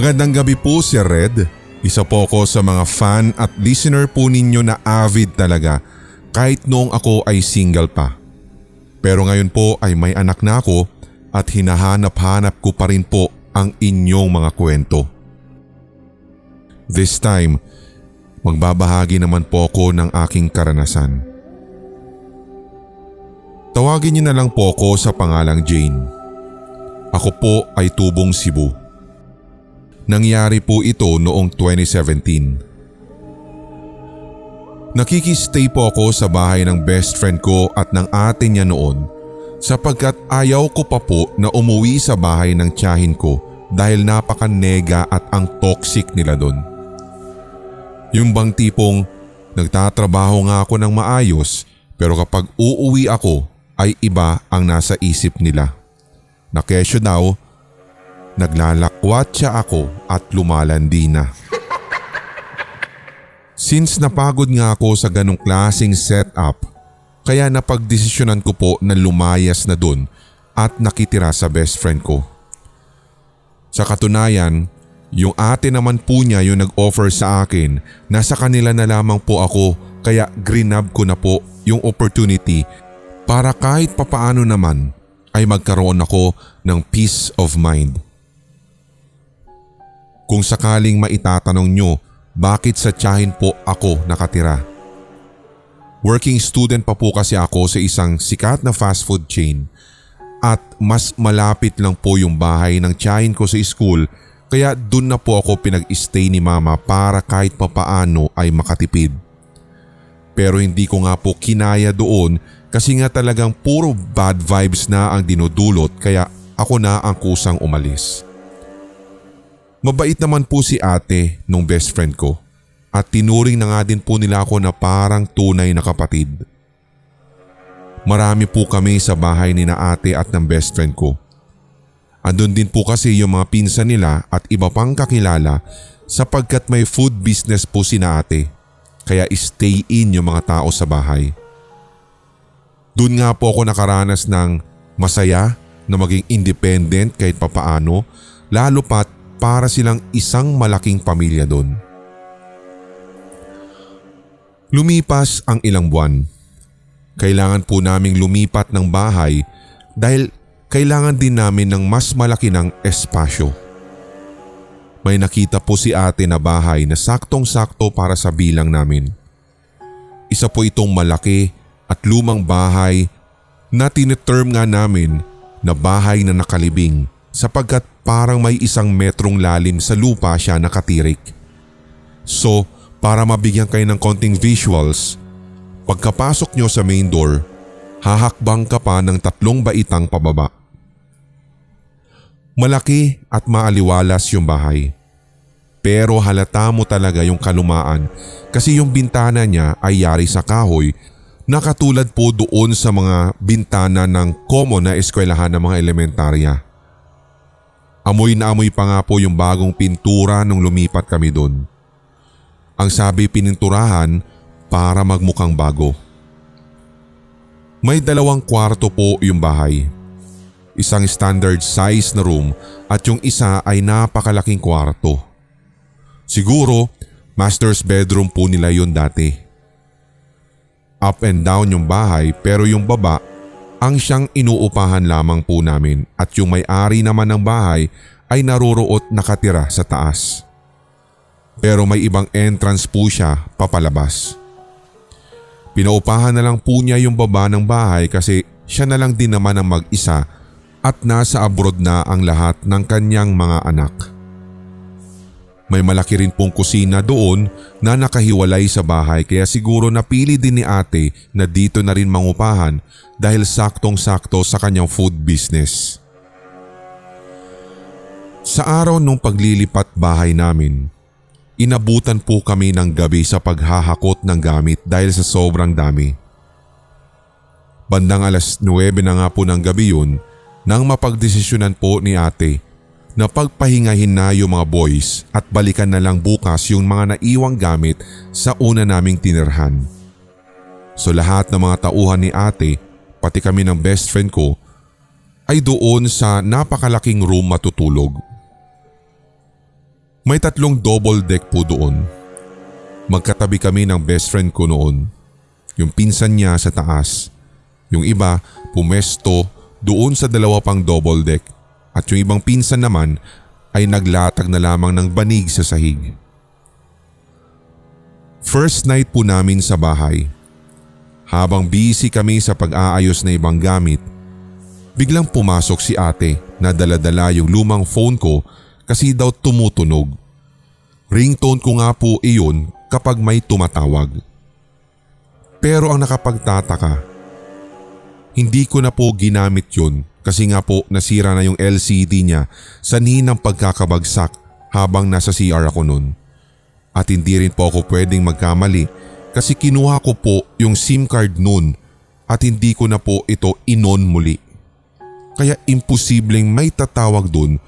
Magandang gabi po Sir Red. Isa po ako sa mga fan at listener po ninyo na avid talaga kahit noong ako ay single pa. Pero ngayon po ay may anak na ako at hinahanap-hanap ko pa rin po ang inyong mga kwento. This time, magbabahagi naman po ako ng aking karanasan. Tawagin niyo na lang po ako sa pangalang Jane. Ako po ay tubong Cebu. Nangyari po ito noong 2017. Nakikistay po ako sa bahay ng best friend ko at ng ate niya noon sapagkat ayaw ko pa po na umuwi sa bahay ng tiyahin ko dahil napaka-nega at ang toxic nila doon. Yung bang tipong nagtatrabaho nga ako ng maayos pero kapag uuwi ako ay iba ang nasa isip nila. Na kesyo daw Naglalakwat siya ako at lumalandi na. Since napagod nga ako sa ganong klaseng setup, kaya napagdesisyonan ko po na lumayas na dun at nakitira sa best friend ko. Sa katunayan, yung ate naman po niya yung nag-offer sa akin na sa kanila na lamang po ako kaya grinab ko na po yung opportunity para kahit papaano naman ay magkaroon ako ng peace of mind. Kung sakaling maitatanong nyo bakit sa tiyahin po ako nakatira. Working student pa po kasi ako sa isang sikat na fast food chain at mas malapit lang po yung bahay ng tiyahin ko sa school kaya dun na po ako pinag-stay ni mama para kahit papaano ay makatipid. Pero hindi ko nga po kinaya doon kasi nga talagang puro bad vibes na ang dinudulot kaya ako na ang kusang umalis. Mabait naman po si ate nung best friend ko at tinuring na nga din po nila ako na parang tunay na kapatid. Marami po kami sa bahay ni na ate at ng best friend ko. Andun din po kasi yung mga pinsan nila at iba pang kakilala sapagkat may food business po si na ate kaya stay in yung mga tao sa bahay. Doon nga po ako nakaranas ng masaya na maging independent kahit papaano lalo pat para silang isang malaking pamilya doon. Lumipas ang ilang buwan. Kailangan po naming lumipat ng bahay dahil kailangan din namin ng mas malaki ng espasyo. May nakita po si ate na bahay na saktong-sakto para sa bilang namin. Isa po itong malaki at lumang bahay na tineterm nga namin na bahay na nakalibing sapagkat parang may isang metrong lalim sa lupa siya nakatirik. So para mabigyan kayo ng konting visuals, pagkapasok nyo sa main door, hahakbang ka pa ng tatlong baitang pababa. Malaki at maaliwalas yung bahay. Pero halata mo talaga yung kalumaan kasi yung bintana niya ay yari sa kahoy na katulad po doon sa mga bintana ng common na eskwelahan ng mga elementarya. Amoy na amoy pa nga po yung bagong pintura nung lumipat kami doon. Ang sabi pininturahan para magmukhang bago. May dalawang kwarto po yung bahay. Isang standard size na room at yung isa ay napakalaking kwarto. Siguro master's bedroom po nila yon dati. Up and down yung bahay pero yung baba ang siyang inuupahan lamang po namin at yung may-ari naman ng bahay ay naroroot nakatira sa taas. Pero may ibang entrance po siya papalabas. Pinaupahan na lang po niya yung baba ng bahay kasi siya na lang din naman ang mag-isa at nasa abroad na ang lahat ng kanyang mga anak. May malaki rin pong kusina doon na nakahiwalay sa bahay kaya siguro napili din ni ate na dito na rin mangupahan dahil saktong-sakto sa kanyang food business. Sa araw nung paglilipat bahay namin, inabutan po kami ng gabi sa paghahakot ng gamit dahil sa sobrang dami. Bandang alas 9 na nga po ng gabi yun nang mapagdesisyonan po ni ate na pagpahingahin na yung mga boys at balikan na lang bukas yung mga naiwang gamit sa una naming tinirhan. So lahat ng mga tauhan ni ate, pati kami ng best friend ko, ay doon sa napakalaking room matutulog. May tatlong double deck po doon. Magkatabi kami ng best friend ko noon. Yung pinsan niya sa taas. Yung iba pumesto doon sa dalawa pang double deck at yung ibang pinsan naman ay naglatag na lamang ng banig sa sahig. First night po namin sa bahay. Habang busy kami sa pag-aayos na ibang gamit, biglang pumasok si ate na daladala yung lumang phone ko kasi daw tumutunog. Ringtone ko nga po iyon kapag may tumatawag. Pero ang nakapagtataka, hindi ko na po ginamit yun kasi nga po nasira na yung LCD niya sa ng pagkakabagsak habang nasa CR ako noon. At hindi rin po ako pwedeng magkamali kasi kinuha ko po yung SIM card noon at hindi ko na po ito inon muli. Kaya imposibleng may tatawag doon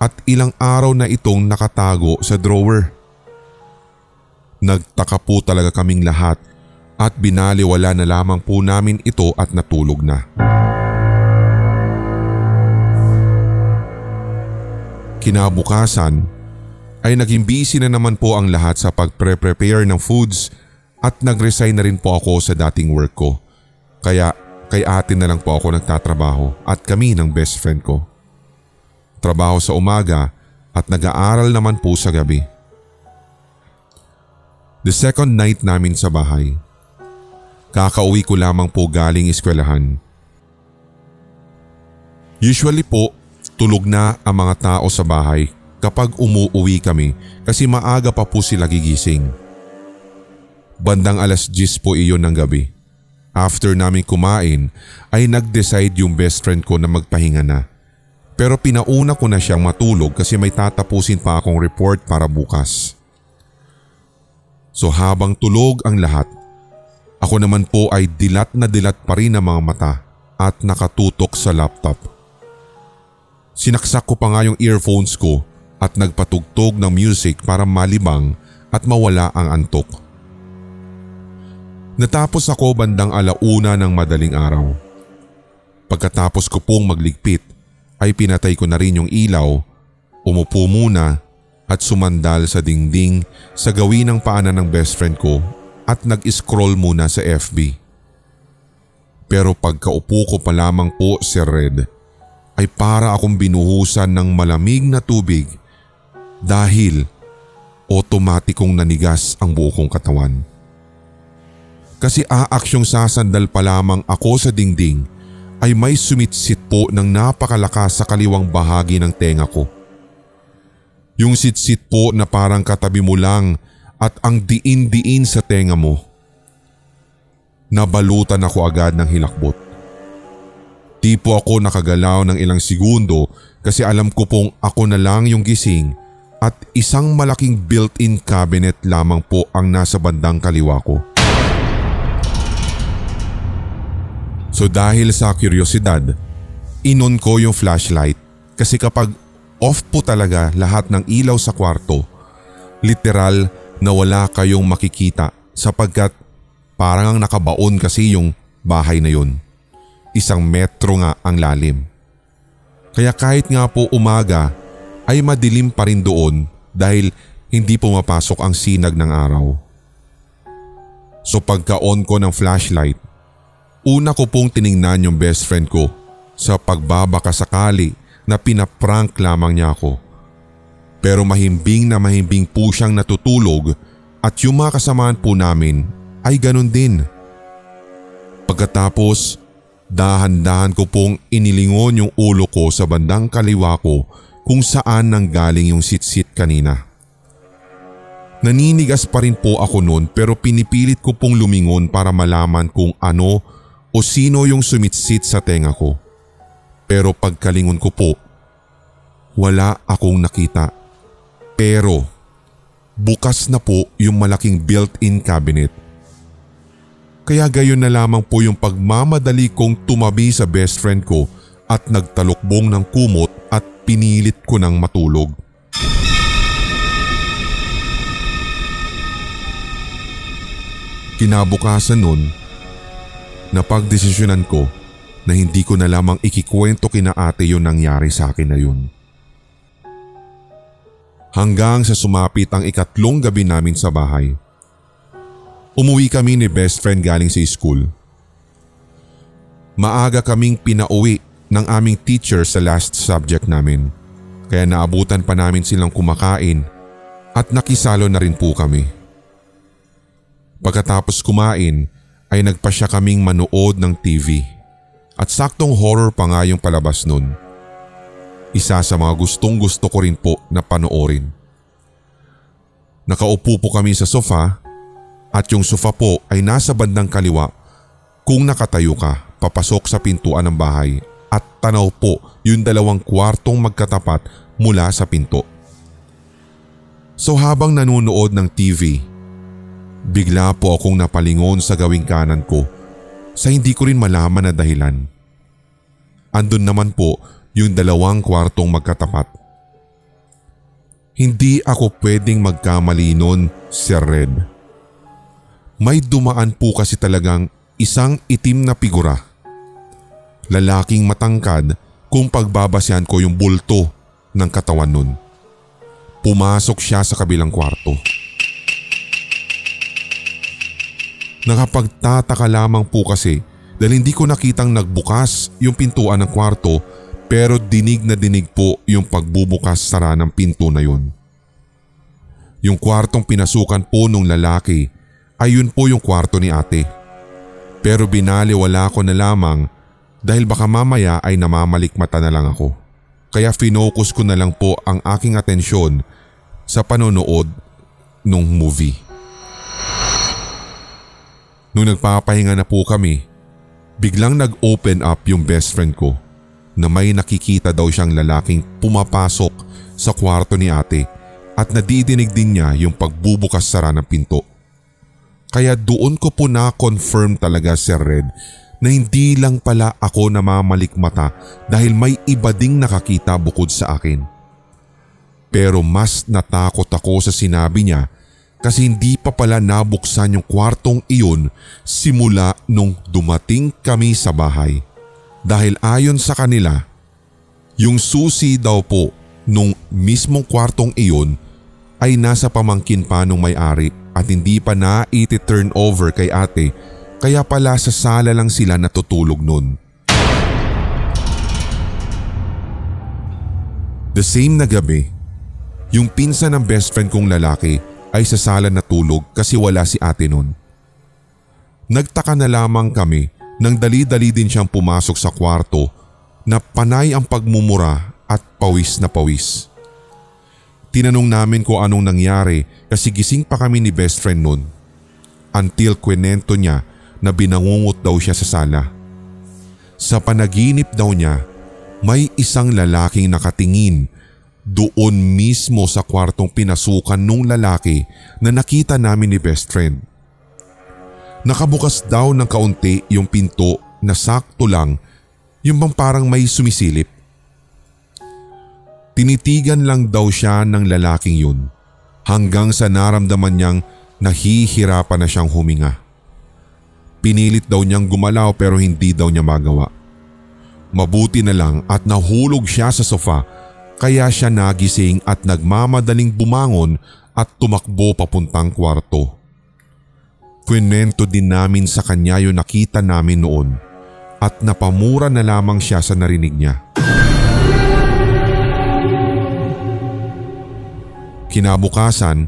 at ilang araw na itong nakatago sa drawer. Nagtaka po talaga kaming lahat at binaliwala na lamang po namin ito at natulog na. Kinabukasan ay naging busy na naman po ang lahat sa pagpre-prepare ng foods at nag-resign na rin po ako sa dating work ko. Kaya kay ate na lang po ako nagtatrabaho at kami ng best friend ko. Trabaho sa umaga at nag-aaral naman po sa gabi. The second night namin sa bahay. Kakauwi ko lamang po galing eskwelahan. Usually po, tulog na ang mga tao sa bahay kapag umuuwi kami kasi maaga pa po sila gigising. Bandang alas 10 po iyon ng gabi. After namin kumain ay nag-decide yung best friend ko na magpahinga na. Pero pinauna ko na siyang matulog kasi may tatapusin pa akong report para bukas. So habang tulog ang lahat, ako naman po ay dilat na dilat pa rin ang mga mata at nakatutok sa laptop. Sinaksak ko pa nga yung earphones ko at nagpatugtog ng music para malibang at mawala ang antok. Natapos ako bandang alauna ng madaling araw. Pagkatapos ko pong magligpit ay pinatay ko na rin yung ilaw, umupo muna at sumandal sa dingding sa gawin ng paanan ng best friend ko at nag-scroll muna sa FB. Pero pagkaupo ko pa lamang po si Red ay para akong binuhusan ng malamig na tubig dahil otomatikong nanigas ang buo kong katawan kasi aaksyong sasandal pa lamang ako sa dingding ay may sumitsit po ng napakalakas sa kaliwang bahagi ng tenga ko. Yung sitsit po na parang katabi mo lang at ang diin-diin sa tenga mo. Nabalutan ako agad ng hilakbot. Di po ako nakagalaw ng ilang segundo kasi alam ko pong ako na lang yung gising at isang malaking built-in cabinet lamang po ang nasa bandang kaliwa ko. So dahil sa kuryosidad, inon ko yung flashlight kasi kapag off po talaga lahat ng ilaw sa kwarto, literal na wala kayong makikita sapagkat parang ang nakabaon kasi yung bahay na yun. Isang metro nga ang lalim. Kaya kahit nga po umaga ay madilim pa rin doon dahil hindi pumapasok ang sinag ng araw. So pagka-on ko ng flashlight Una ko pong tiningnan yung best friend ko sa pagbabaka sakali na pinaprank lamang niya ako. Pero mahimbing na mahimbing po siyang natutulog at yung mga kasamaan po namin ay ganun din. Pagkatapos, dahan-dahan ko pong inilingon yung ulo ko sa bandang kaliwa ko kung saan nanggaling yung sitsit kanina. Naninigas pa rin po ako noon pero pinipilit ko pong lumingon para malaman kung ano o sino yung sumitsit sa tenga ko. Pero pagkalingon ko po, wala akong nakita. Pero bukas na po yung malaking built-in cabinet. Kaya gayon na lamang po yung pagmamadali kong tumabi sa best friend ko at nagtalukbong ng kumot at pinilit ko ng matulog. Kinabukasan nun Napagdesisyonan ko na hindi ko na lamang ikikwento kina ate yung nangyari sa akin na yun. hanggang sa sumapit ang ikatlong gabi namin sa bahay. Umuwi kami ni best friend galing sa school. Maaga kaming pinauwi ng aming teacher sa last subject namin kaya naabutan pa namin silang kumakain at nakisalo na rin po kami. Pagkatapos kumain ay nagpa siya kaming manood ng TV at saktong horror pa nga yung palabas nun. Isa sa mga gustong gusto ko rin po na panoorin. Nakaupo po kami sa sofa at yung sofa po ay nasa bandang kaliwa kung nakatayo ka papasok sa pintuan ng bahay at tanaw po yung dalawang kwartong magkatapat mula sa pinto. So habang nanonood ng TV, bigla po akong napalingon sa gawing kanan ko sa hindi ko rin malaman na dahilan. Andun naman po yung dalawang kwartong magkatapat. Hindi ako pwedeng magkamali nun, Sir Red. May dumaan po kasi talagang isang itim na figura. Lalaking matangkad kung pagbabasyan ko yung bulto ng katawan nun. Pumasok siya sa kabilang kwarto. Nakapagtataka lamang po kasi dahil hindi ko nakitang nagbukas yung pintuan ng kwarto pero dinig na dinig po yung pagbubukas sara ng pinto na yun. Yung kwartong pinasukan po nung lalaki ay yun po yung kwarto ni ate. Pero binaliwala ko na lamang dahil baka mamaya ay namamalikmata na lang ako. Kaya finokus ko na lang po ang aking atensyon sa panonood nung movie. Nung nagpapahinga na po kami, biglang nag-open up yung best friend ko na may nakikita daw siyang lalaking pumapasok sa kwarto ni ate at nadidinig din niya yung pagbubukas sara ng pinto. Kaya doon ko po na-confirm talaga Sir Red na hindi lang pala ako namamalikmata dahil may iba ding nakakita bukod sa akin. Pero mas natakot ako sa sinabi niya kasi hindi pa pala nabuksan yung kwartong iyon simula nung dumating kami sa bahay. Dahil ayon sa kanila, yung susi daw po nung mismong kwartong iyon ay nasa pamangkin pa nung may-ari at hindi pa na iti-turn over kay ate kaya pala sa sala lang sila natutulog nun. The same na gabi, yung pinsan ng best friend kong lalaki ay sa sala natulog kasi wala si ate nun. Nagtaka na lamang kami nang dali-dali din siyang pumasok sa kwarto na panay ang pagmumura at pawis na pawis. Tinanong namin kung anong nangyari kasi gising pa kami ni best friend nun. Until kwenento niya na binangungot daw siya sa sala. Sa panaginip daw niya, may isang lalaking nakatingin doon mismo sa kwartong pinasukan nung lalaki na nakita namin ni best friend. Nakabukas daw ng kaunti yung pinto na sakto lang yung bang parang may sumisilip. Tinitigan lang daw siya ng lalaking yun hanggang sa naramdaman niyang nahihirapan na siyang huminga. Pinilit daw niyang gumalaw pero hindi daw niya magawa. Mabuti na lang at nahulog siya sa sofa kaya siya nagising at nagmamadaling bumangon at tumakbo papuntang kwarto. Kwento din namin sa kanya yung nakita namin noon at napamura na lamang siya sa narinig niya. Kinabukasan,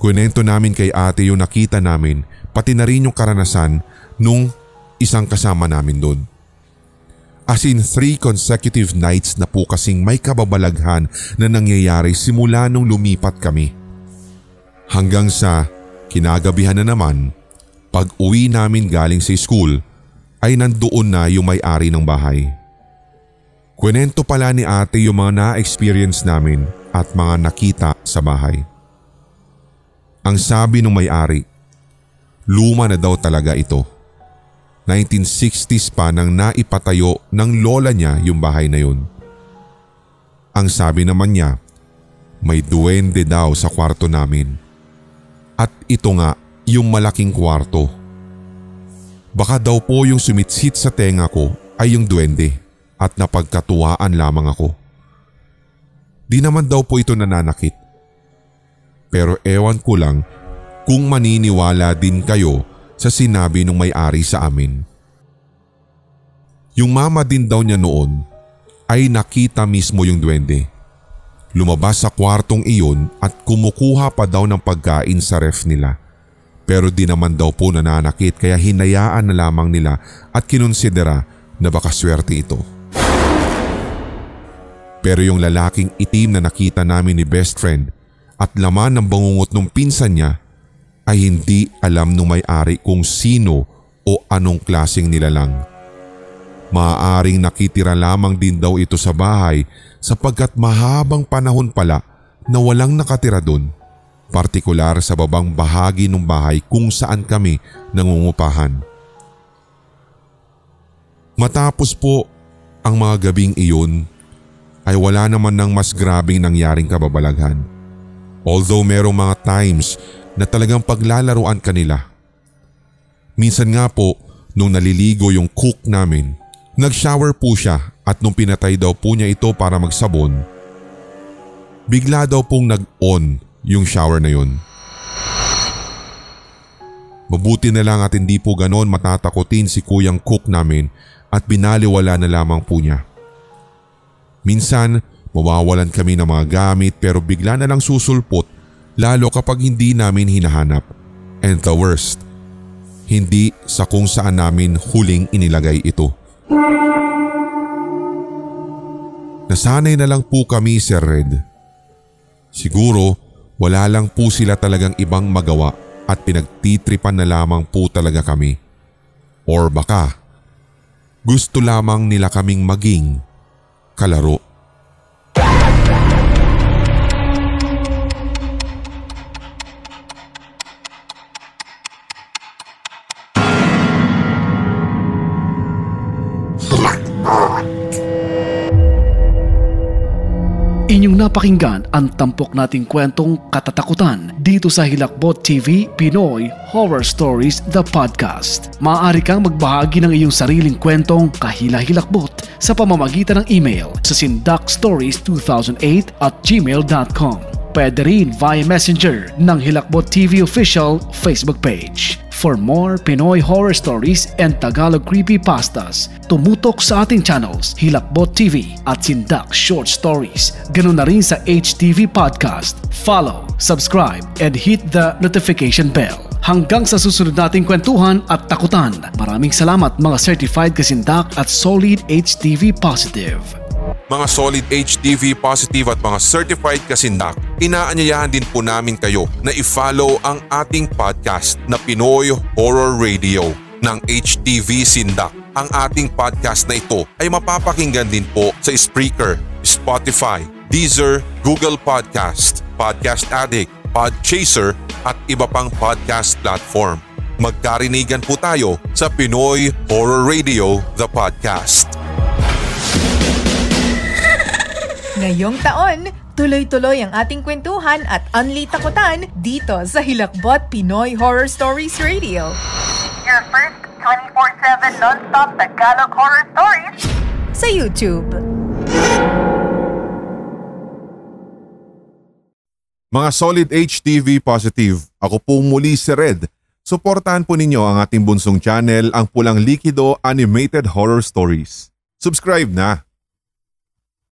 kwento namin kay ate yung nakita namin pati na rin yung karanasan nung isang kasama namin doon. As in three consecutive nights na po kasing may kababalaghan na nangyayari simula nung lumipat kami. Hanggang sa kinagabihan na naman, pag uwi namin galing sa school ay nandoon na yung may-ari ng bahay. Kwenento pala ni ate yung mga na-experience namin at mga nakita sa bahay. Ang sabi ng may-ari, luma na daw talaga ito. 1960s pa nang naipatayo ng lola niya yung bahay na yun. Ang sabi naman niya, may duwende daw sa kwarto namin. At ito nga yung malaking kwarto. Baka daw po yung sumitsit sa tenga ko ay yung duwende at napagkatuwaan lamang ako. Di naman daw po ito nananakit pero ewan ko lang kung maniniwala din kayo sa sinabi ng may-ari sa amin. Yung mama din daw niya noon ay nakita mismo yung duwende. Lumabas sa kwartong iyon at kumukuha pa daw ng pagkain sa ref nila. Pero di naman daw po nananakit kaya hinayaan na lamang nila at kinonsidera na baka swerte ito. Pero yung lalaking itim na nakita namin ni best friend at laman ng bangungot ng pinsan niya ay hindi alam nung may-ari kung sino o anong klasing nilalang. Maaaring nakitira lamang din daw ito sa bahay sapagkat mahabang panahon pala na walang nakatira doon. Partikular sa babang bahagi ng bahay kung saan kami nangungupahan. Matapos po ang mga gabing iyon ay wala naman ng mas grabing nangyaring kababalaghan. Although merong mga times na talagang paglalaruan kanila. Minsan nga po nung naliligo yung cook namin Nag-shower po siya at nung pinatay daw po niya ito para magsabon, bigla daw pong nag-on yung shower na yun. Mabuti na lang at hindi po ganon matatakotin si kuyang cook namin at binaliwala na lamang po niya. Minsan, mawawalan kami ng mga gamit pero bigla na lang susulpot lalo kapag hindi namin hinahanap. And the worst, hindi sa kung saan namin huling inilagay ito. Nasanay na lang po kami Sir Red. Siguro wala lang po sila talagang ibang magawa at pinagtitripan na lamang po talaga kami. Or baka gusto lamang nila kaming maging kalaro. Inyong napakinggan ang tampok nating kwentong katatakutan dito sa Hilakbot TV Pinoy Horror Stories The Podcast. Maaari kang magbahagi ng iyong sariling kwentong kahila-hilakbot sa pamamagitan ng email sa sindakstories2008 at gmail.com. Pwede rin via messenger ng Hilakbot TV official Facebook page. For more Pinoy horror stories and Tagalog creepypastas, tumutok sa ating channels Hilakbot TV at Sindak Short Stories. Ganun na rin sa HTV Podcast. Follow, subscribe, and hit the notification bell. Hanggang sa susunod nating kwentuhan at takutan. Maraming salamat mga certified kasindak at solid HTV positive mga solid HDV positive at mga certified kasindak, inaanyayahan din po namin kayo na i-follow ang ating podcast na Pinoy Horror Radio ng HTV Sindak. Ang ating podcast na ito ay mapapakinggan din po sa Spreaker, Spotify, Deezer, Google Podcast, Podcast Addict, Podchaser at iba pang podcast platform. Magkarinigan po tayo sa Pinoy Horror Radio, the podcast. Ngayong taon, tuloy-tuloy ang ating kwentuhan at unli takutan dito sa Hilakbot Pinoy Horror Stories Radio. Your first 24-7 non-stop Tagalog horror stories sa YouTube. Mga solid HTV positive, ako po muli si Red. Suportahan po ninyo ang ating bunsong channel, ang Pulang Likido Animated Horror Stories. Subscribe na!